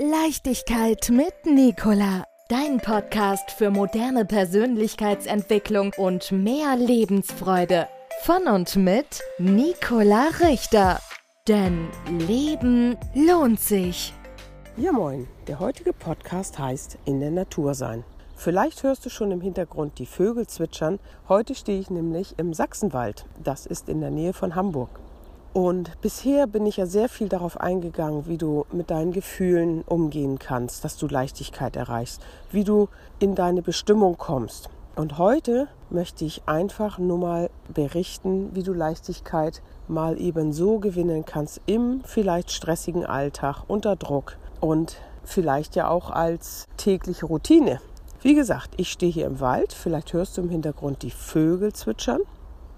Leichtigkeit mit Nicola. Dein Podcast für moderne Persönlichkeitsentwicklung und mehr Lebensfreude. Von und mit Nicola Richter. Denn Leben lohnt sich. Ja moin, der heutige Podcast heißt In der Natur sein. Vielleicht hörst du schon im Hintergrund die Vögel zwitschern. Heute stehe ich nämlich im Sachsenwald. Das ist in der Nähe von Hamburg. Und bisher bin ich ja sehr viel darauf eingegangen, wie du mit deinen Gefühlen umgehen kannst, dass du Leichtigkeit erreichst, wie du in deine Bestimmung kommst. Und heute möchte ich einfach nur mal berichten, wie du Leichtigkeit mal eben so gewinnen kannst im vielleicht stressigen Alltag unter Druck und vielleicht ja auch als tägliche Routine. Wie gesagt, ich stehe hier im Wald, vielleicht hörst du im Hintergrund die Vögel zwitschern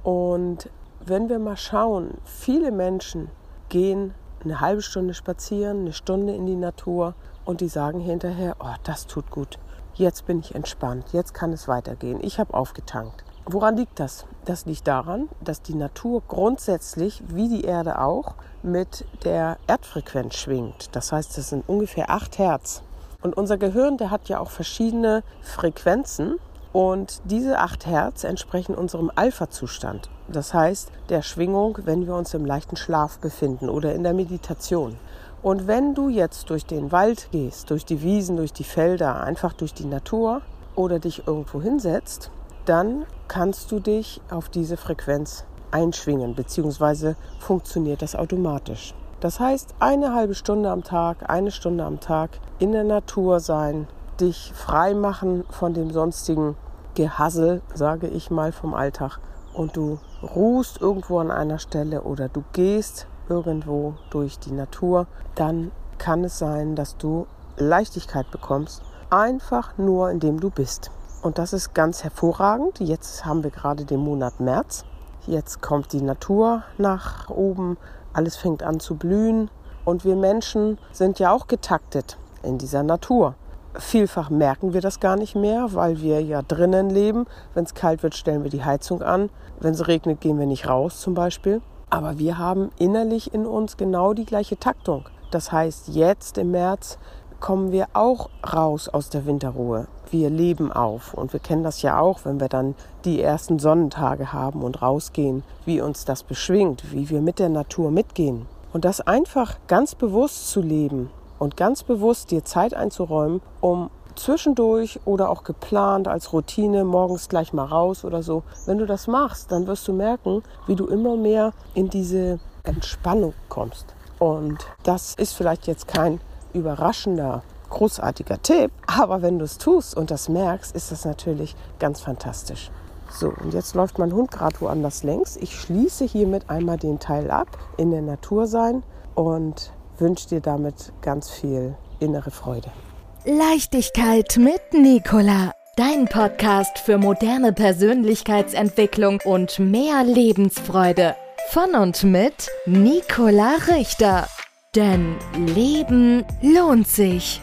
und wenn wir mal schauen, viele Menschen gehen eine halbe Stunde spazieren, eine Stunde in die Natur und die sagen hinterher, oh, das tut gut. Jetzt bin ich entspannt, jetzt kann es weitergehen. Ich habe aufgetankt. Woran liegt das? Das liegt daran, dass die Natur grundsätzlich, wie die Erde auch, mit der Erdfrequenz schwingt. Das heißt, es sind ungefähr 8 Hertz. Und unser Gehirn, der hat ja auch verschiedene Frequenzen. Und diese 8 Hertz entsprechen unserem Alpha-Zustand. Das heißt, der Schwingung, wenn wir uns im leichten Schlaf befinden oder in der Meditation. Und wenn du jetzt durch den Wald gehst, durch die Wiesen, durch die Felder, einfach durch die Natur oder dich irgendwo hinsetzt, dann kannst du dich auf diese Frequenz einschwingen, beziehungsweise funktioniert das automatisch. Das heißt, eine halbe Stunde am Tag, eine Stunde am Tag in der Natur sein, dich frei machen von dem sonstigen Gehassel, sage ich mal, vom Alltag. Und du ruhst irgendwo an einer Stelle oder du gehst irgendwo durch die Natur, dann kann es sein, dass du Leichtigkeit bekommst, einfach nur indem du bist. Und das ist ganz hervorragend. Jetzt haben wir gerade den Monat März. Jetzt kommt die Natur nach oben, alles fängt an zu blühen und wir Menschen sind ja auch getaktet in dieser Natur. Vielfach merken wir das gar nicht mehr, weil wir ja drinnen leben. Wenn es kalt wird, stellen wir die Heizung an. Wenn es regnet, gehen wir nicht raus zum Beispiel. Aber wir haben innerlich in uns genau die gleiche Taktung. Das heißt, jetzt im März kommen wir auch raus aus der Winterruhe. Wir leben auf und wir kennen das ja auch, wenn wir dann die ersten Sonnentage haben und rausgehen, wie uns das beschwingt, wie wir mit der Natur mitgehen. Und das einfach ganz bewusst zu leben, und ganz bewusst dir Zeit einzuräumen, um zwischendurch oder auch geplant als Routine morgens gleich mal raus oder so. Wenn du das machst, dann wirst du merken, wie du immer mehr in diese Entspannung kommst. Und das ist vielleicht jetzt kein überraschender, großartiger Tipp, aber wenn du es tust und das merkst, ist das natürlich ganz fantastisch. So, und jetzt läuft mein Hund gerade woanders längs. Ich schließe hiermit einmal den Teil ab, in der Natur sein und wünsche dir damit ganz viel innere Freude. Leichtigkeit mit Nicola. Dein Podcast für moderne Persönlichkeitsentwicklung und mehr Lebensfreude. Von und mit Nicola Richter. Denn Leben lohnt sich.